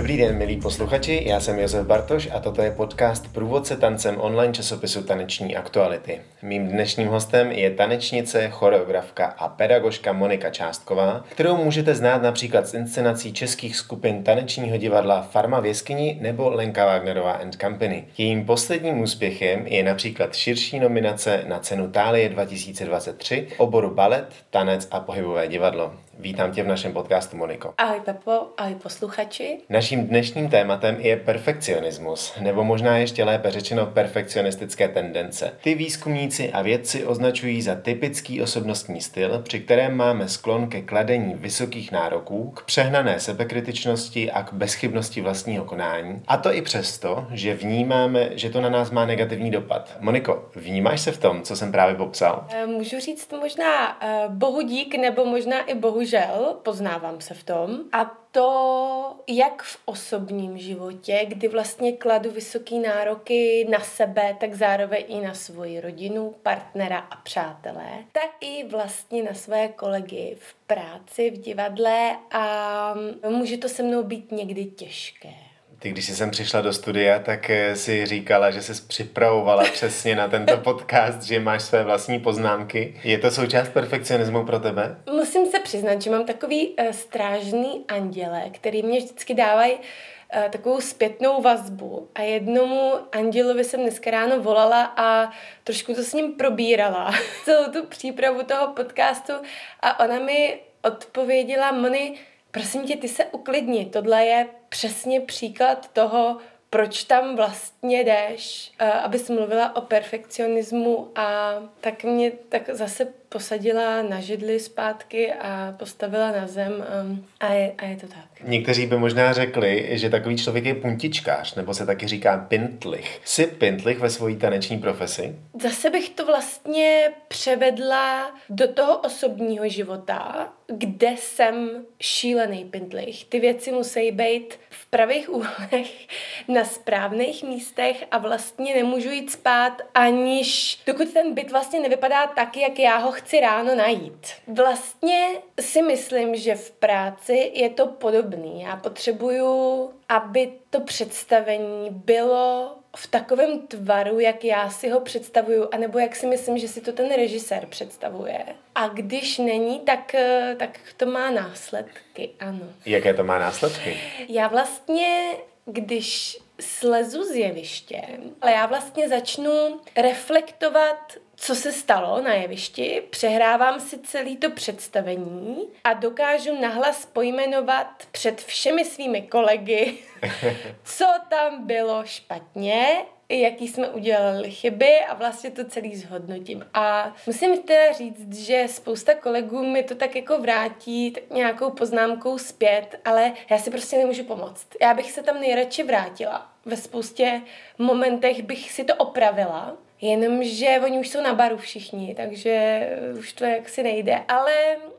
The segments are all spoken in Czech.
Dobrý den, milí posluchači, já jsem Josef Bartoš a toto je podcast Průvodce tancem online časopisu Taneční aktuality. Mým dnešním hostem je tanečnice, choreografka a pedagožka Monika Částková, kterou můžete znát například z inscenací českých skupin tanečního divadla Farma v jeskyni nebo Lenka Wagnerová and Company. Jejím posledním úspěchem je například širší nominace na cenu Tálie 2023 oboru balet, tanec a pohybové divadlo. Vítám tě v našem podcastu, Moniko. Ahoj Pepo, ahoj posluchači. Naším dnešním tématem je perfekcionismus, nebo možná ještě lépe řečeno perfekcionistické tendence. Ty výzkumníci a vědci označují za typický osobnostní styl, při kterém máme sklon ke kladení vysokých nároků, k přehnané sebekritičnosti a k bezchybnosti vlastního konání. A to i přesto, že vnímáme, že to na nás má negativní dopad. Moniko, vnímáš se v tom, co jsem právě popsal? Eh, můžu říct možná uh, bohu dík, nebo možná i bohu bohužel, poznávám se v tom. A to jak v osobním životě, kdy vlastně kladu vysoký nároky na sebe, tak zároveň i na svoji rodinu, partnera a přátelé, tak i vlastně na své kolegy v práci, v divadle a může to se mnou být někdy těžké. Ty, když jsi sem přišla do studia, tak eh, si říkala, že jsi připravovala přesně na tento podcast, že máš své vlastní poznámky. Je to součást perfekcionismu pro tebe? Musím se přiznat, že mám takový uh, strážný anděle, který mě vždycky dávají uh, takovou zpětnou vazbu. A jednomu andělovi jsem dneska ráno volala a trošku to s ním probírala, celou tu přípravu toho podcastu a ona mi odpověděla, Moni, prosím tě, ty se uklidni, tohle je přesně příklad toho, proč tam vlastně jdeš, eh, abys mluvila o perfekcionismu a tak mě tak zase posadila na židli zpátky a postavila na zem um, a, je, a je to tak. Někteří by možná řekli, že takový člověk je puntičkář, nebo se taky říká pintlich. Jsi pintlich ve svojí taneční profesi? Zase bych to vlastně převedla do toho osobního života, kde jsem šílený pintlich. Ty věci musí být v pravých úhlech, na správných místech a vlastně nemůžu jít spát, aniž dokud ten byt vlastně nevypadá tak, jak já ho chci ráno najít. Vlastně si myslím, že v práci je to podobný. Já potřebuju, aby to představení bylo v takovém tvaru, jak já si ho představuju, anebo jak si myslím, že si to ten režisér představuje. A když není, tak, tak to má následky, ano. Jaké to má následky? Já vlastně, když slezu z jeviště, ale já vlastně začnu reflektovat co se stalo na jevišti, přehrávám si celý to představení a dokážu nahlas pojmenovat před všemi svými kolegy, co tam bylo špatně, jaký jsme udělali chyby a vlastně to celý zhodnotím. A musím teda říct, že spousta kolegů mi to tak jako vrátí tak nějakou poznámkou zpět, ale já si prostě nemůžu pomoct. Já bych se tam nejradši vrátila. Ve spoustě momentech bych si to opravila, Jenomže oni už jsou na baru všichni, takže už to jaksi nejde. Ale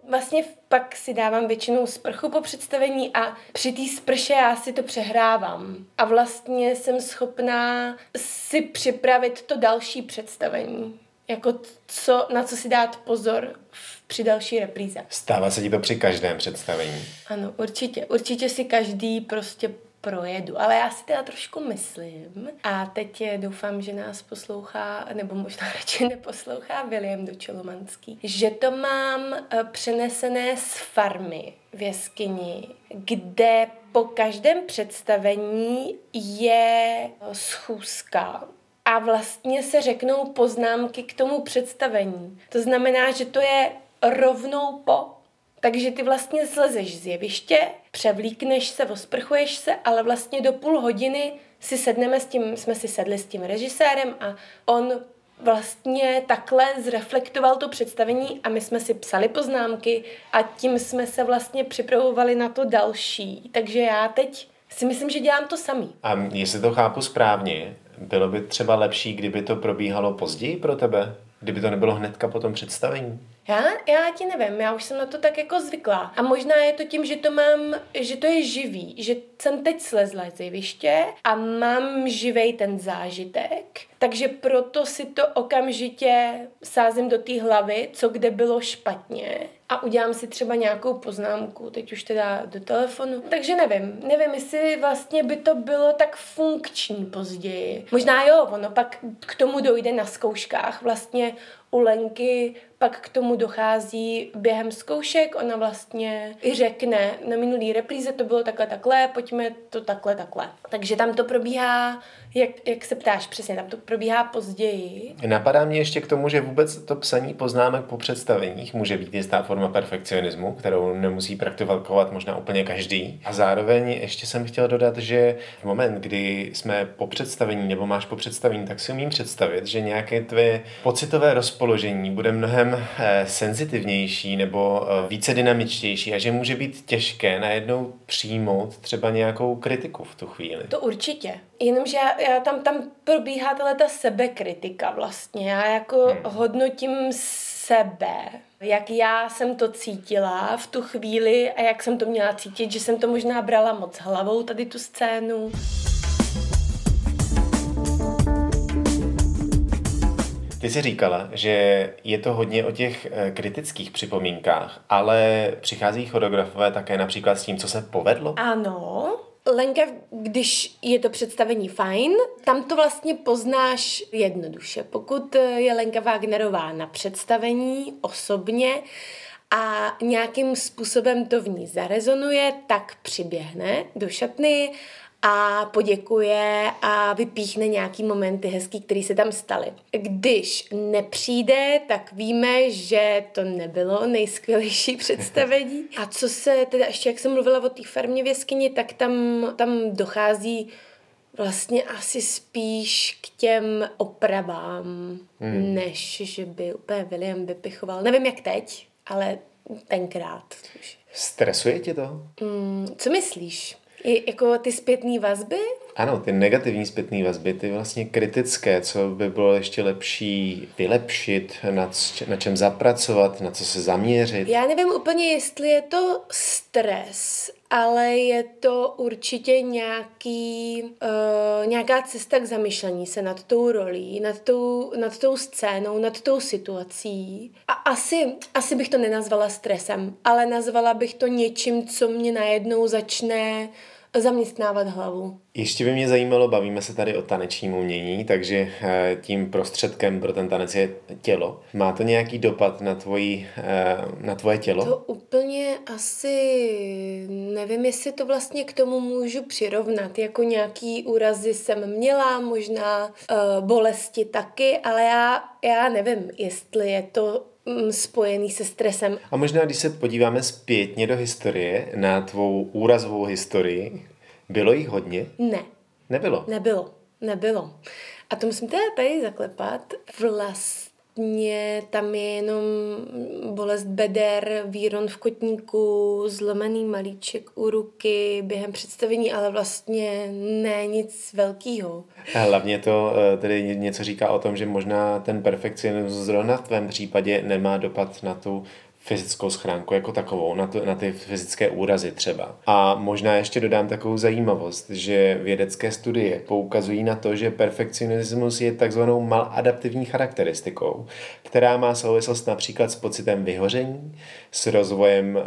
vlastně pak si dávám většinou sprchu po představení a při té sprše já si to přehrávám. A vlastně jsem schopná si připravit to další představení. Jako co, na co si dát pozor při další repríze. Stává se ti to při každém představení? Ano, určitě. Určitě si každý prostě projedu. Ale já si teda trošku myslím, a teď doufám, že nás poslouchá, nebo možná radši neposlouchá William Dočelomanský, že to mám eh, přenesené z farmy v jeskyni, kde po každém představení je schůzka a vlastně se řeknou poznámky k tomu představení. To znamená, že to je rovnou po takže ty vlastně slezeš z jeviště, převlíkneš se, osprchuješ se, ale vlastně do půl hodiny si sedneme s tím, jsme si sedli s tím režisérem a on vlastně takhle zreflektoval to představení a my jsme si psali poznámky a tím jsme se vlastně připravovali na to další. Takže já teď si myslím, že dělám to samý. A jestli to chápu správně, bylo by třeba lepší, kdyby to probíhalo později pro tebe? Kdyby to nebylo hnedka po tom představení? Já, já ti nevím, já už jsem na to tak jako zvykla. A možná je to tím, že to mám, že to je živý, že jsem teď slezla z jeviště a mám živej ten zážitek, takže proto si to okamžitě sázím do té hlavy, co kde bylo špatně a udělám si třeba nějakou poznámku, teď už teda do telefonu. Takže nevím, nevím, jestli vlastně by to bylo tak funkční později. Možná jo, ono pak k tomu dojde na zkouškách. Vlastně u Lenky pak k tomu dochází během zkoušek, ona vlastně i řekne, na minulý repríze to bylo takhle, takhle, pojďme to takhle, takhle. Takže tam to probíhá, jak, jak se ptáš přesně, tam to probíhá později. Napadá mě ještě k tomu, že vůbec to psaní poznámek po představeních může být jistá forma perfekcionismu, kterou nemusí praktikovat možná úplně každý. A zároveň ještě jsem chtěl dodat, že v moment, kdy jsme po představení nebo máš po představení, tak si umím představit, že nějaké tvé pocitové rozpoložení bude mnohem eh, senzitivnější nebo eh, více dynamičtější a že může být těžké najednou přijmout třeba nějakou kritiku v tu chvíli. To určitě. Jenomže já, já tam, tam probíhá tahle ta sebekritika vlastně. Já jako hmm. hodnotím sebe, jak já jsem to cítila v tu chvíli a jak jsem to měla cítit, že jsem to možná brala moc hlavou, tady tu scénu. Ty jsi říkala, že je to hodně o těch eh, kritických připomínkách, ale přichází choreografové také například s tím, co se povedlo? Ano, Lenka, když je to představení fajn, tam to vlastně poznáš jednoduše. Pokud je Lenka Wagnerová na představení osobně a nějakým způsobem to v ní zarezonuje, tak přiběhne do šatny a poděkuje a vypíchne nějaký momenty hezký, které se tam staly. Když nepřijde, tak víme, že to nebylo nejskvělejší představení. A co se teda ještě, jak jsem mluvila o té farmě v jeskyni, tak tam, tam dochází vlastně asi spíš k těm opravám, hmm. než že by úplně William vypichoval. Nevím jak teď, ale tenkrát. Stresuje tě to? Hmm, co myslíš? I, jako ty zpětné vazby? Ano, ty negativní zpětné vazby, ty vlastně kritické, co by bylo ještě lepší vylepšit, na, na čem zapracovat, na co se zaměřit. Já nevím úplně, jestli je to stres, ale je to určitě nějaký, uh, nějaká cesta k zamyšlení se nad tou rolí, nad tou, nad tou scénou, nad tou situací. A asi, asi bych to nenazvala stresem, ale nazvala bych to něčím, co mě najednou začne zaměstnávat hlavu. Ještě by mě zajímalo, bavíme se tady o tanečním umění, takže eh, tím prostředkem pro ten tanec je tělo. Má to nějaký dopad na, tvoji, eh, na tvoje tělo? To úplně asi nevím, jestli to vlastně k tomu můžu přirovnat. Jako nějaký úrazy jsem měla, možná uh, bolesti taky, ale já, já nevím, jestli je to spojený se stresem. A možná, když se podíváme zpětně do historie, na tvou úrazovou historii, bylo jich hodně? Ne. Nebylo? Nebylo. Nebylo. A to musím teda tady zaklepat. Vlastně tam je jenom bolest beder, výron v kotníku, zlomený malíček u ruky během představení, ale vlastně ne nic velkýho. A hlavně to eh, tedy něco říká o tom, že možná ten perfekcionismus zrovna v tvém případě nemá dopad na tu fyzickou schránku jako takovou, na, to, na ty fyzické úrazy třeba. A možná ještě dodám takovou zajímavost, že vědecké studie poukazují na to, že perfekcionismus je takzvanou maladaptivní charakteristikou, která má souvislost například s pocitem vyhoření, s rozvojem e,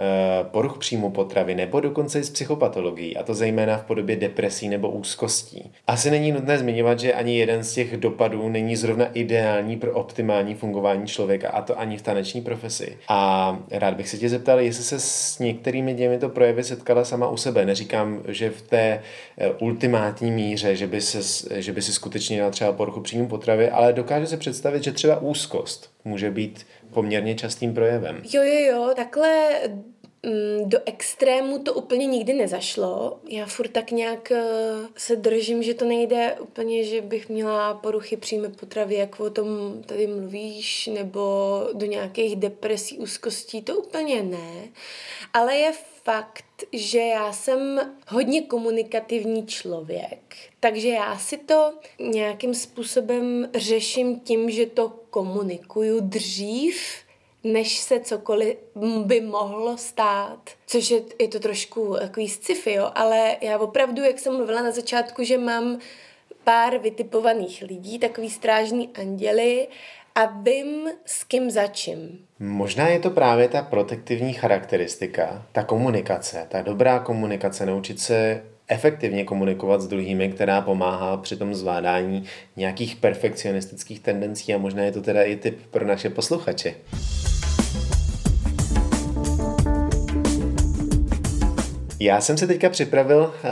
poruch příjmu potravy nebo dokonce i s psychopatologií, a to zejména v podobě depresí nebo úzkostí. Asi není nutné zmiňovat, že ani jeden z těch dopadů není zrovna ideální pro optimální fungování člověka, a to ani v taneční profesi. A rád bych se tě zeptal, jestli se s některými těmito projevy setkala sama u sebe. Neříkám, že v té eh, ultimátní míře, že by, se, že by si skutečně měla třeba poruchu příjmu potravy, ale dokáže se představit, že třeba úzkost může být poměrně častým projevem. Jo, jo, jo, takhle do extrému to úplně nikdy nezašlo. Já furt tak nějak eh, se držím, že to nejde úplně, že bych měla poruchy příjme potravy, jak o tom tady mluvíš, nebo do nějakých depresí, úzkostí, to úplně ne. Ale je fakt, že já jsem hodně komunikativní člověk, takže já si to nějakým způsobem řeším tím, že to komunikuju dřív, než se cokoliv by mohlo stát. Což je, je to trošku takový sci-fi, jo, ale já opravdu, jak jsem mluvila na začátku, že mám pár vytipovaných lidí, takový strážní anděli a vím, s kým začím. Možná je to právě ta protektivní charakteristika, ta komunikace, ta dobrá komunikace, naučit se efektivně komunikovat s druhými, která pomáhá při tom zvládání nějakých perfekcionistických tendencí a možná je to teda i tip pro naše posluchače. Já jsem si teďka připravil uh,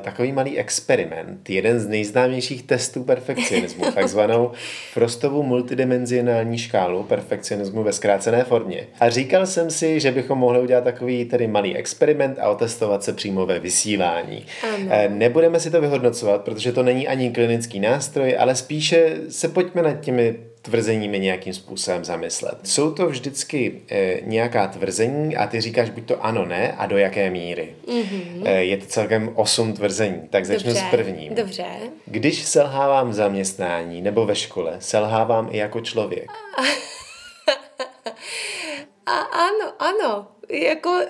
takový malý experiment, jeden z nejznámějších testů perfekcionismu, takzvanou Frostovu multidimenzionální škálu perfekcionismu ve zkrácené formě. A říkal jsem si, že bychom mohli udělat takový tedy malý experiment a otestovat se přímo ve vysílání. Ano. Uh, nebudeme si to vyhodnocovat, protože to není ani klinický nástroj, ale spíše se pojďme nad těmi tvrzeními nějakým způsobem zamyslet. Jsou to vždycky e, nějaká tvrzení a ty říkáš buď to ano, ne a do jaké míry. Mm-hmm. E, je to celkem osm tvrzení, tak začnu Dobře. s prvním. Dobře. Když selhávám v zaměstnání nebo ve škole, selhávám i jako člověk. A ano, ano. Jako,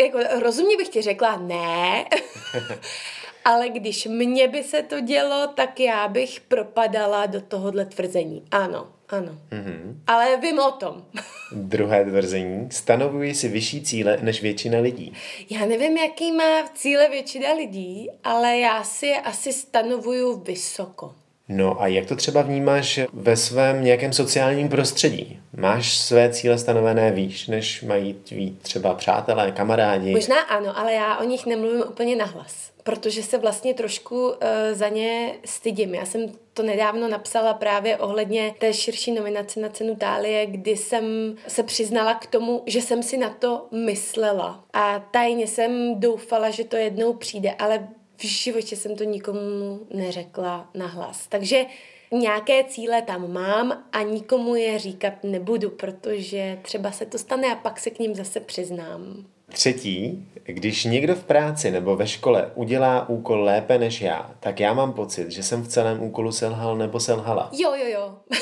jako rozumně bych ti řekla ne. Ale když mě by se to dělo, tak já bych propadala do tohohle tvrzení. Ano, ano. Mm-hmm. Ale vím o tom. Druhé tvrzení. Stanovuji si vyšší cíle než většina lidí. Já nevím, jaký má cíle většina lidí, ale já si je asi stanovuju vysoko. No a jak to třeba vnímáš ve svém nějakém sociálním prostředí? Máš své cíle stanovené výš, než mají tví třeba přátelé, kamarádi? Možná ano, ale já o nich nemluvím úplně nahlas protože se vlastně trošku uh, za ně stydím. Já jsem to nedávno napsala právě ohledně té širší nominace na cenu Tálie, kdy jsem se přiznala k tomu, že jsem si na to myslela. A tajně jsem doufala, že to jednou přijde, ale v životě jsem to nikomu neřekla nahlas. Takže nějaké cíle tam mám a nikomu je říkat nebudu, protože třeba se to stane a pak se k ním zase přiznám. Třetí, když někdo v práci nebo ve škole udělá úkol lépe než já, tak já mám pocit, že jsem v celém úkolu selhal nebo selhala. Jo, jo, jo.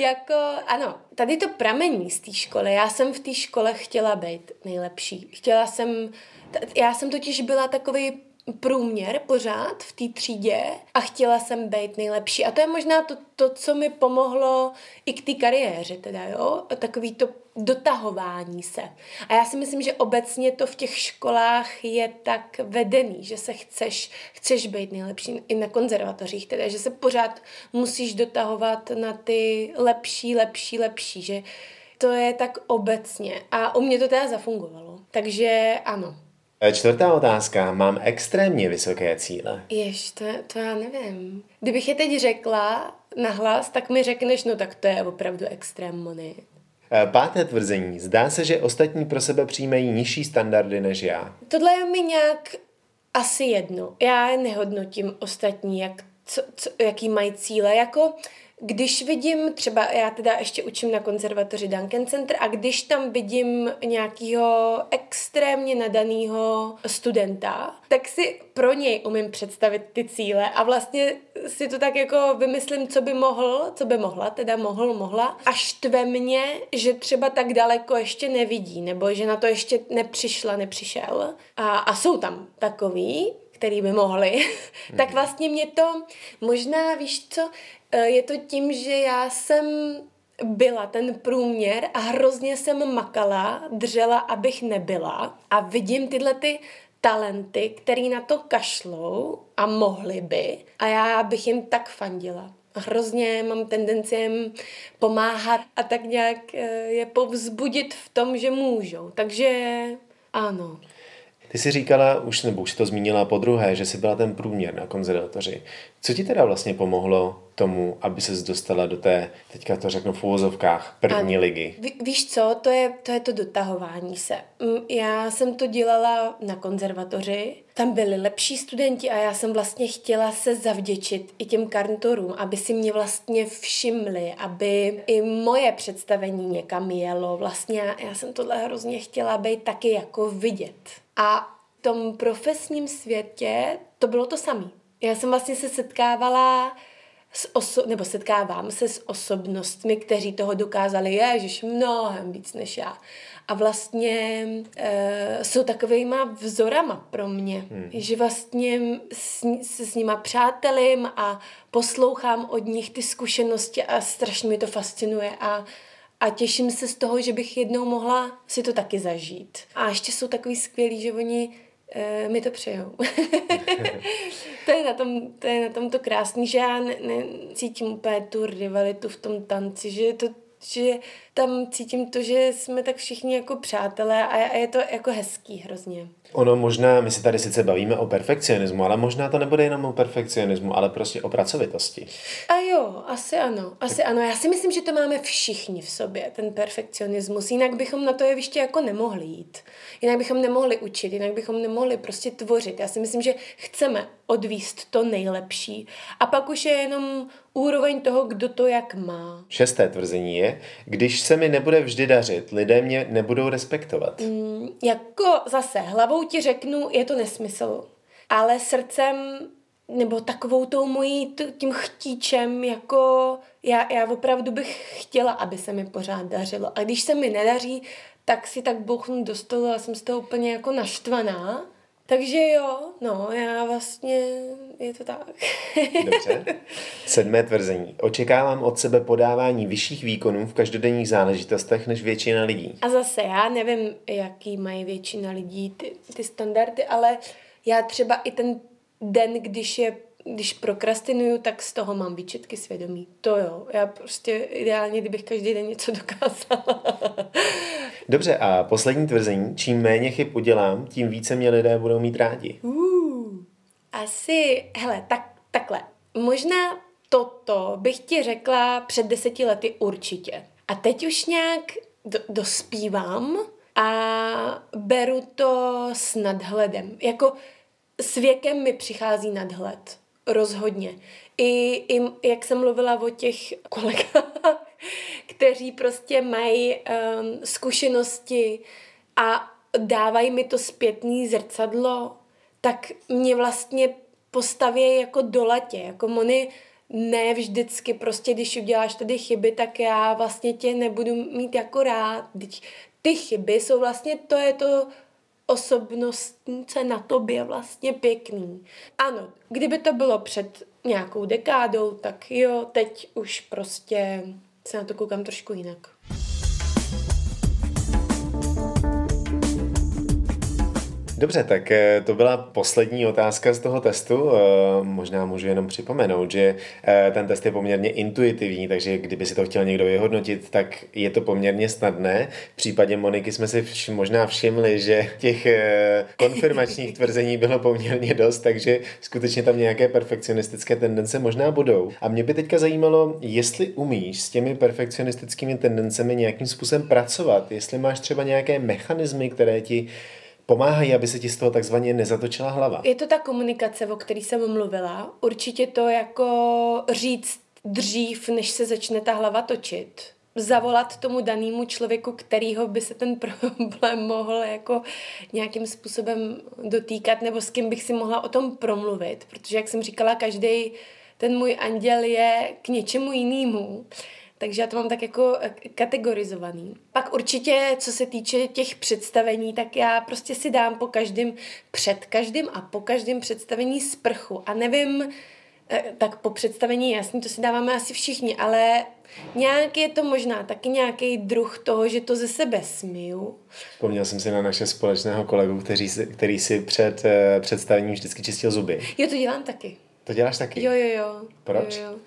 jako, ano, tady to pramení z té školy. Já jsem v té škole chtěla být nejlepší. Chtěla jsem, já jsem totiž byla takový průměr pořád v té třídě a chtěla jsem být nejlepší. A to je možná to, to co mi pomohlo i k té kariéře, teda, jo? Takový to dotahování se. A já si myslím, že obecně to v těch školách je tak vedený, že se chceš, chceš být nejlepší i na konzervatořích, teda, že se pořád musíš dotahovat na ty lepší, lepší, lepší, že to je tak obecně. A u mě to teda zafungovalo. Takže ano, čtvrtá otázka. Mám extrémně vysoké cíle. Jež, to, to já nevím. Kdybych je teď řekla nahlas, tak mi řekneš, no tak to je opravdu extrém, Moni. E, páté tvrzení. Zdá se, že ostatní pro sebe přijímají nižší standardy než já. Tohle je mi nějak asi jedno. Já nehodnotím ostatní, jak, co, co, jaký mají cíle. Jako, když vidím, třeba já teda ještě učím na konzervatoři Duncan Center a když tam vidím nějakého extrémně nadaného studenta, tak si pro něj umím představit ty cíle a vlastně si to tak jako vymyslím, co by mohl, co by mohla, teda mohl, mohla. A štve mě, že třeba tak daleko ještě nevidí, nebo že na to ještě nepřišla, nepřišel. A, a jsou tam takový, který by mohli, tak vlastně mě to možná, víš co, je to tím, že já jsem byla ten průměr a hrozně jsem makala, držela, abych nebyla a vidím tyhle ty talenty, který na to kašlou a mohli by a já bych jim tak fandila. Hrozně mám tendenci jim pomáhat a tak nějak eh, je povzbudit v tom, že můžou. Takže ano. Ty jsi říkala, už nebo už to zmínila po druhé, že jsi byla ten průměr na konzervatoři. Co ti teda vlastně pomohlo tomu, aby ses dostala do té, teďka to řeknu v úvozovkách, první a ligy? Ví, víš co, to je, to je to dotahování se. Mm, já jsem to dělala na konzervatoři, tam byli lepší studenti a já jsem vlastně chtěla se zavděčit i těm kantorům, aby si mě vlastně všimli, aby i moje představení někam jelo. Vlastně já, já jsem tohle hrozně chtěla být taky jako vidět. A v tom profesním světě to bylo to samé. Já jsem vlastně se setkávala s oso- nebo setkávám se s osobnostmi, kteří toho dokázali, ježiš, mnohem víc než já. A vlastně e, jsou takovýma vzorama pro mě, hmm. že vlastně s, se s nima přátelím a poslouchám od nich ty zkušenosti a strašně mi to fascinuje a a těším se z toho, že bych jednou mohla si to taky zažít. A ještě jsou takový skvělí, že oni e, mi to přejou. to, je na tom, to je na tom to krásný, že já ne, ne, cítím úplně tu rivalitu v tom tanci, že to že tam cítím to, že jsme tak všichni jako přátelé a, a je to jako hezký hrozně. Ono možná, my si tady sice bavíme o perfekcionismu, ale možná to nebude jenom o perfekcionismu, ale prostě o pracovitosti. A jo, asi ano, asi tak... ano. Já si myslím, že to máme všichni v sobě, ten perfekcionismus. Jinak bychom na to jeviště jako nemohli jít. Jinak bychom nemohli učit, jinak bychom nemohli prostě tvořit. Já si myslím, že chceme odvíst to nejlepší. A pak už je jenom úroveň toho, kdo to jak má. Šesté tvrzení je, když se mi nebude vždy dařit, lidé mě nebudou respektovat. Mm, jako zase, hlavou ti řeknu, je to nesmysl. Ale srdcem nebo takovou tou mojí tím chtíčem, jako já, já opravdu bych chtěla, aby se mi pořád dařilo. A když se mi nedaří, tak si tak bouchnu do stolu a jsem z toho úplně jako naštvaná. Takže jo, no, já vlastně, je to tak. Dobře. Sedmé tvrzení. Očekávám od sebe podávání vyšších výkonů v každodenních záležitostech než většina lidí. A zase já nevím, jaký mají většina lidí ty, ty standardy, ale já třeba i ten den, když je když prokrastinuju, tak z toho mám výčetky svědomí. To jo, já prostě ideálně, kdybych každý den něco dokázala. Dobře, a poslední tvrzení, čím méně chyb udělám, tím více mě lidé budou mít rádi. Uh, asi, hele, tak, takhle. Možná toto bych ti řekla před deseti lety určitě. A teď už nějak do, dospívám a beru to s nadhledem. Jako s věkem mi přichází nadhled. Rozhodně. I, I jak jsem mluvila o těch kolegách, kteří prostě mají um, zkušenosti a dávají mi to zpětný zrcadlo, tak mě vlastně postaví jako do latě. Jako Moni, ne vždycky prostě, když uděláš tady chyby, tak já vlastně tě nebudu mít jako rád. Ty chyby jsou vlastně, to je to osobnostnice na tobě vlastně pěkný. Ano, kdyby to bylo před nějakou dekádou, tak jo, teď už prostě se na to koukám trošku jinak. Dobře, tak eh, to byla poslední otázka z toho testu. Eh, možná můžu jenom připomenout, že eh, ten test je poměrně intuitivní, takže kdyby si to chtěl někdo vyhodnotit, tak je to poměrně snadné. V případě Moniky jsme si vš- možná všimli, že těch konfirmačních tvrzení bylo poměrně dost, takže skutečně tam nějaké perfekcionistické tendence možná budou. A mě by teďka zajímalo, jestli umíš s těmi perfekcionistickými tendencemi nějakým způsobem pracovat, jestli máš třeba nějaké mechanismy, které ti pomáhají, aby se ti z toho takzvaně nezatočila hlava. Je to ta komunikace, o které jsem mluvila. Určitě to jako říct dřív, než se začne ta hlava točit. Zavolat tomu danému člověku, kterýho by se ten problém mohl jako nějakým způsobem dotýkat, nebo s kým bych si mohla o tom promluvit. Protože, jak jsem říkala, každý ten můj anděl je k něčemu jinému. Takže já to mám tak jako eh, kategorizovaný. Pak určitě, co se týče těch představení, tak já prostě si dám po každém, před každým a po každém představení sprchu. A nevím, eh, tak po představení, jasně, to si dáváme asi všichni, ale nějak je to možná taky nějaký druh toho, že to ze sebe smiju. Vzpomněl jsem si na naše společného kolegu, který si, který si před uh, představením vždycky čistil zuby. Jo, to dělám taky. To děláš taky? Jo, jo, jo. Proč? Jo, jo.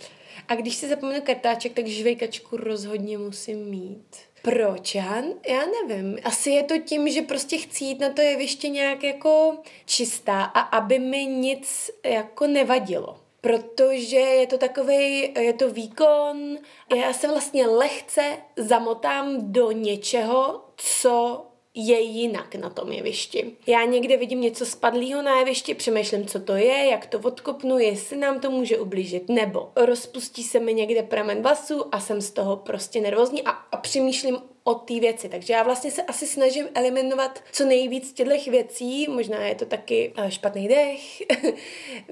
A když si zapomenu kartáček, tak žvejkačku rozhodně musím mít. Proč? Já, já nevím. Asi je to tím, že prostě chci jít na to jeviště nějak jako čistá a aby mi nic jako nevadilo protože je to takový, je to výkon, já se vlastně lehce zamotám do něčeho, co je jinak na tom jevišti. Já někde vidím něco spadlého na jevišti, přemýšlím, co to je, jak to odkopnu, jestli nám to může ublížit, nebo rozpustí se mi někde pramen vlasů a jsem z toho prostě nervózní a, a přemýšlím o té věci. Takže já vlastně se asi snažím eliminovat co nejvíc těchto věcí, možná je to taky eh, špatný dech,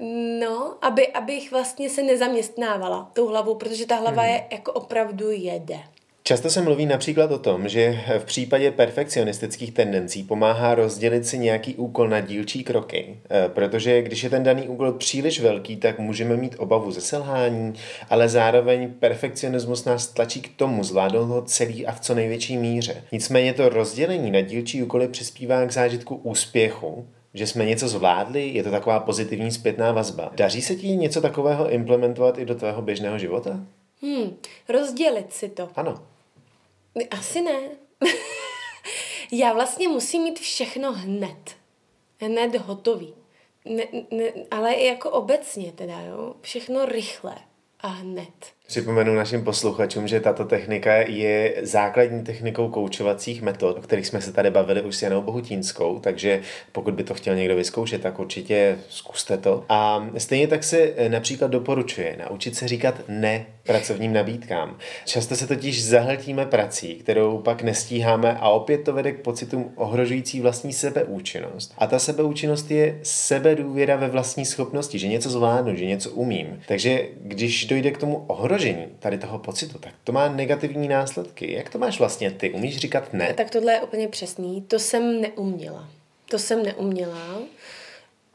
no, aby, abych vlastně se nezaměstnávala tou hlavou, protože ta hlava hmm. je jako opravdu jede. Často se mluví například o tom, že v případě perfekcionistických tendencí pomáhá rozdělit si nějaký úkol na dílčí kroky, eh, protože když je ten daný úkol příliš velký, tak můžeme mít obavu ze selhání, ale zároveň perfekcionismus nás tlačí k tomu zvládnout ho celý a v co největší míře. Nicméně to rozdělení na dílčí úkoly přispívá k zážitku úspěchu, že jsme něco zvládli, je to taková pozitivní zpětná vazba. Daří se ti něco takového implementovat i do tvého běžného života? Hmm, rozdělit si to. Ano. Asi ne. Já vlastně musím mít všechno hned. Hned hotový. Ne, ne, ale i jako obecně teda, jo. Všechno rychle a hned. Připomenu našim posluchačům, že tato technika je základní technikou koučovacích metod, o kterých jsme se tady bavili už s Janou Bohutínskou, takže pokud by to chtěl někdo vyzkoušet, tak určitě zkuste to. A stejně tak se například doporučuje naučit se říkat ne pracovním nabídkám. Často se totiž zahltíme prací, kterou pak nestíháme a opět to vede k pocitům ohrožující vlastní sebeúčinnost. A ta sebeúčinnost je sebedůvěra ve vlastní schopnosti, že něco zvládnu, že něco umím. Takže když dojde k tomu ohrožení, ohrožení tady toho pocitu, tak to má negativní následky. Jak to máš vlastně ty? Umíš říkat ne? Tak tohle je úplně přesný. To jsem neuměla. To jsem neuměla.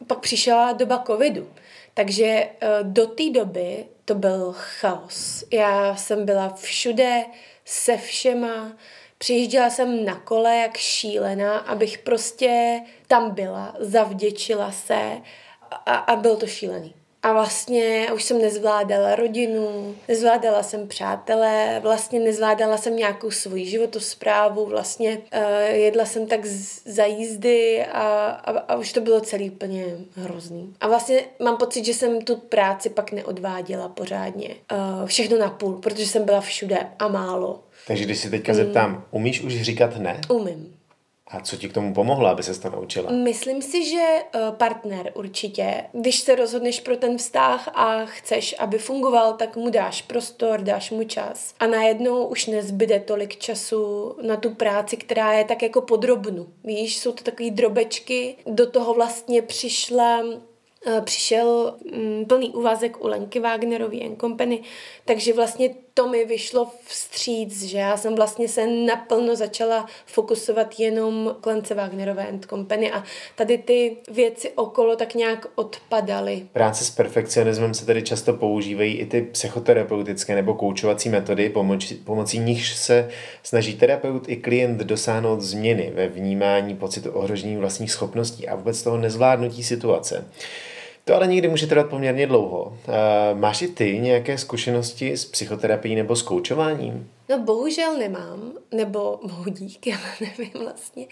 Pak přišla doba covidu. Takže eh, do té doby to byl chaos. Já jsem byla všude se všema, přijížděla jsem na kole jak šílená, abych prostě tam byla, zavděčila se a, a byl to šílený. A vlastně už jsem nezvládala rodinu, nezvládala jsem přátelé, vlastně nezvládala jsem nějakou svoji životosprávu, vlastně uh, jedla jsem tak z, za jízdy a, a, a už to bylo celý úplně hrozný. A vlastně mám pocit, že jsem tu práci pak neodváděla pořádně. Uh, všechno na půl, protože jsem byla všude a málo. Takže když si teďka zeptám, umíš už říkat ne? Umím. A co ti k tomu pomohlo, aby se to naučila? Myslím si, že eh, partner určitě. Když se rozhodneš pro ten vztah a chceš, aby fungoval, tak mu dáš prostor, dáš mu čas. A najednou už nezbyde tolik času na tu práci, která je tak jako podrobnu. Víš, jsou to takové drobečky. Do toho vlastně přišla Eh, přišel mm, plný úvazek u Lenky Wagnerový Company, takže vlastně to mi vyšlo vstříc, že já jsem vlastně se naplno začala fokusovat jenom k Lence Wagnerové Company a tady ty věci okolo tak nějak odpadaly. Práce s perfekcionismem se tady často používají i ty psychoterapeutické nebo koučovací metody, pomocí, pomocí nichž se snaží terapeut i klient dosáhnout změny ve vnímání pocitu ohrožení vlastních schopností a vůbec toho nezvládnutí situace. To ale někdy může trvat poměrně dlouho. Máš i ty nějaké zkušenosti s psychoterapií nebo s koučováním? No bohužel nemám, nebo bohu dík, já nevím vlastně.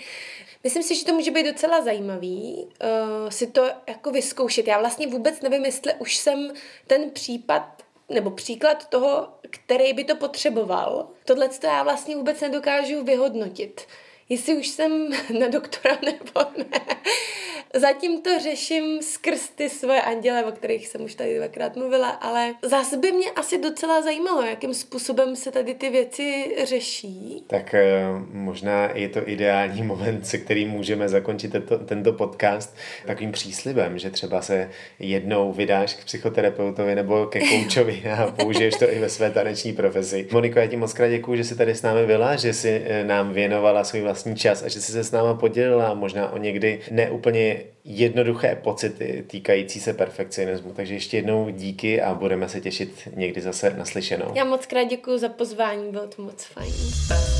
Myslím si, že to může být docela zajímavý uh, si to jako vyzkoušet. Já vlastně vůbec nevím, jestli už jsem ten případ nebo příklad toho, který by to potřeboval. Tohle to já vlastně vůbec nedokážu vyhodnotit. Jestli už jsem na doktora nebo ne. Zatím to řeším skrz ty svoje anděle, o kterých jsem už tady dvakrát mluvila, ale zase by mě asi docela zajímalo, jakým způsobem se tady ty věci řeší. Tak eh, možná je to ideální moment, se kterým můžeme zakončit tento, tento podcast takovým příslibem, že třeba se jednou vydáš k psychoterapeutovi nebo ke koučovi a použiješ to i ve své taneční profesi. Moniko, já ti moc krát děkuji, že jsi tady s námi byla, že jsi eh, nám věnovala svůj vlastní čas a že jsi se s náma podělila možná o někdy neúplně jednoduché pocity týkající se perfekcionismu. Takže ještě jednou díky a budeme se těšit někdy zase naslyšenou. Já moc krát děkuji za pozvání, bylo to moc fajn.